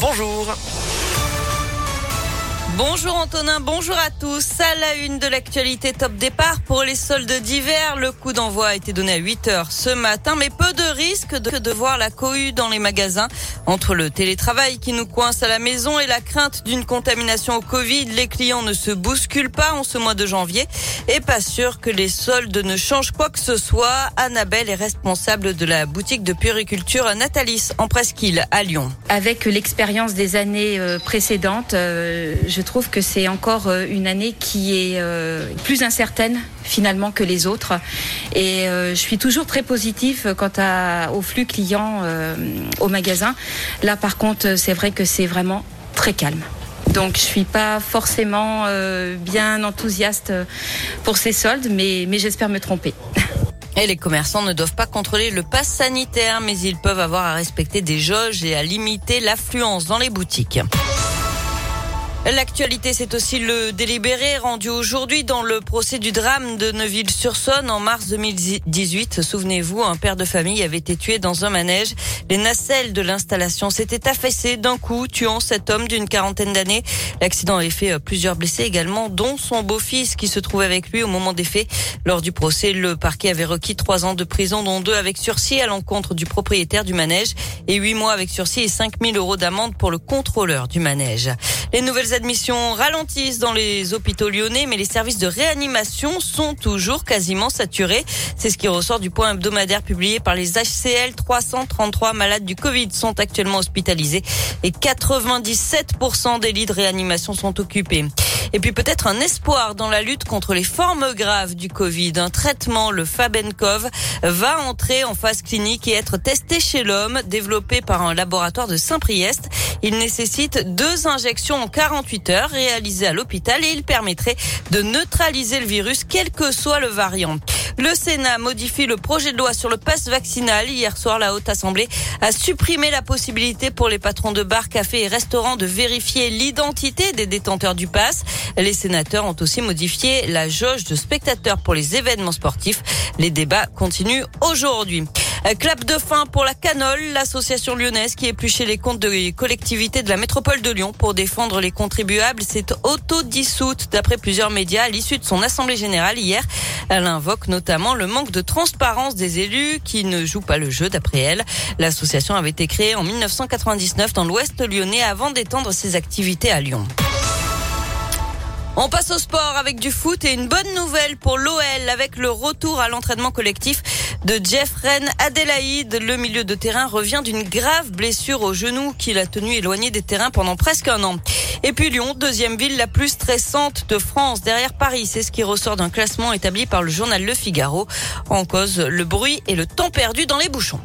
bonjour. Bonjour Antonin, bonjour à tous. À la une de l'actualité top départ pour les soldes d'hiver, le coup d'envoi a été donné à 8 heures ce matin, mais peu de risques de, voir la cohue dans les magasins. Entre le télétravail qui nous coince à la maison et la crainte d'une contamination au Covid, les clients ne se bousculent pas en ce mois de janvier et pas sûr que les soldes ne changent quoi que ce soit. Annabelle est responsable de la boutique de puriculture Natalis en Presqu'île à Lyon. Avec l'expérience des années euh, précédentes, euh, je trouve que c'est encore euh, une année qui est euh, plus incertaine finalement que les autres. Et euh, je suis toujours très positif quant à, au flux client au magasin. Là, par contre, c'est vrai que c'est vraiment très calme. Donc je suis pas forcément bien enthousiaste pour ces soldes, mais, mais j'espère me tromper. Et les commerçants ne doivent pas contrôler le pass sanitaire, mais ils peuvent avoir à respecter des jauges et à limiter l'affluence dans les boutiques. L'actualité, c'est aussi le délibéré rendu aujourd'hui dans le procès du drame de Neuville-sur-Saône en mars 2018. Souvenez-vous, un père de famille avait été tué dans un manège. Les nacelles de l'installation s'étaient affaissées d'un coup, tuant cet homme d'une quarantaine d'années. L'accident avait fait euh, plusieurs blessés également, dont son beau-fils qui se trouvait avec lui au moment des faits. Lors du procès, le parquet avait requis trois ans de prison, dont deux avec sursis à l'encontre du propriétaire du manège et huit mois avec sursis et 5 000 euros d'amende pour le contrôleur du manège. Les nouvelles admissions ralentissent dans les hôpitaux lyonnais, mais les services de réanimation sont toujours quasiment saturés. C'est ce qui ressort du point hebdomadaire publié par les HCL. 333 malades du Covid sont actuellement hospitalisés et 97% des lits de réanimation sont occupés. Et puis peut-être un espoir dans la lutte contre les formes graves du Covid. Un traitement, le Fabenkov, va entrer en phase clinique et être testé chez l'homme, développé par un laboratoire de Saint-Priest. Il nécessite deux injections en 48 heures réalisées à l'hôpital et il permettrait de neutraliser le virus quel que soit le variant. Le Sénat modifie le projet de loi sur le pass vaccinal. Hier soir, la Haute Assemblée a supprimé la possibilité pour les patrons de bars, cafés et restaurants de vérifier l'identité des détenteurs du pass. Les sénateurs ont aussi modifié la jauge de spectateurs pour les événements sportifs. Les débats continuent aujourd'hui. Clap de fin pour la Canole, l'association lyonnaise qui épluchait les comptes de collectivités de la métropole de Lyon pour défendre les contribuables. C'est auto-dissoute d'après plusieurs médias à l'issue de son assemblée générale hier. Elle invoque notamment le manque de transparence des élus qui ne jouent pas le jeu d'après elle. L'association avait été créée en 1999 dans l'ouest lyonnais avant d'étendre ses activités à Lyon. On passe au sport avec du foot et une bonne nouvelle pour l'OL avec le retour à l'entraînement collectif de Jeffren Adelaide. Le milieu de terrain revient d'une grave blessure au genou qui l'a tenu éloigné des terrains pendant presque un an. Et puis Lyon, deuxième ville la plus stressante de France derrière Paris. C'est ce qui ressort d'un classement établi par le journal Le Figaro. En cause, le bruit et le temps perdu dans les bouchons.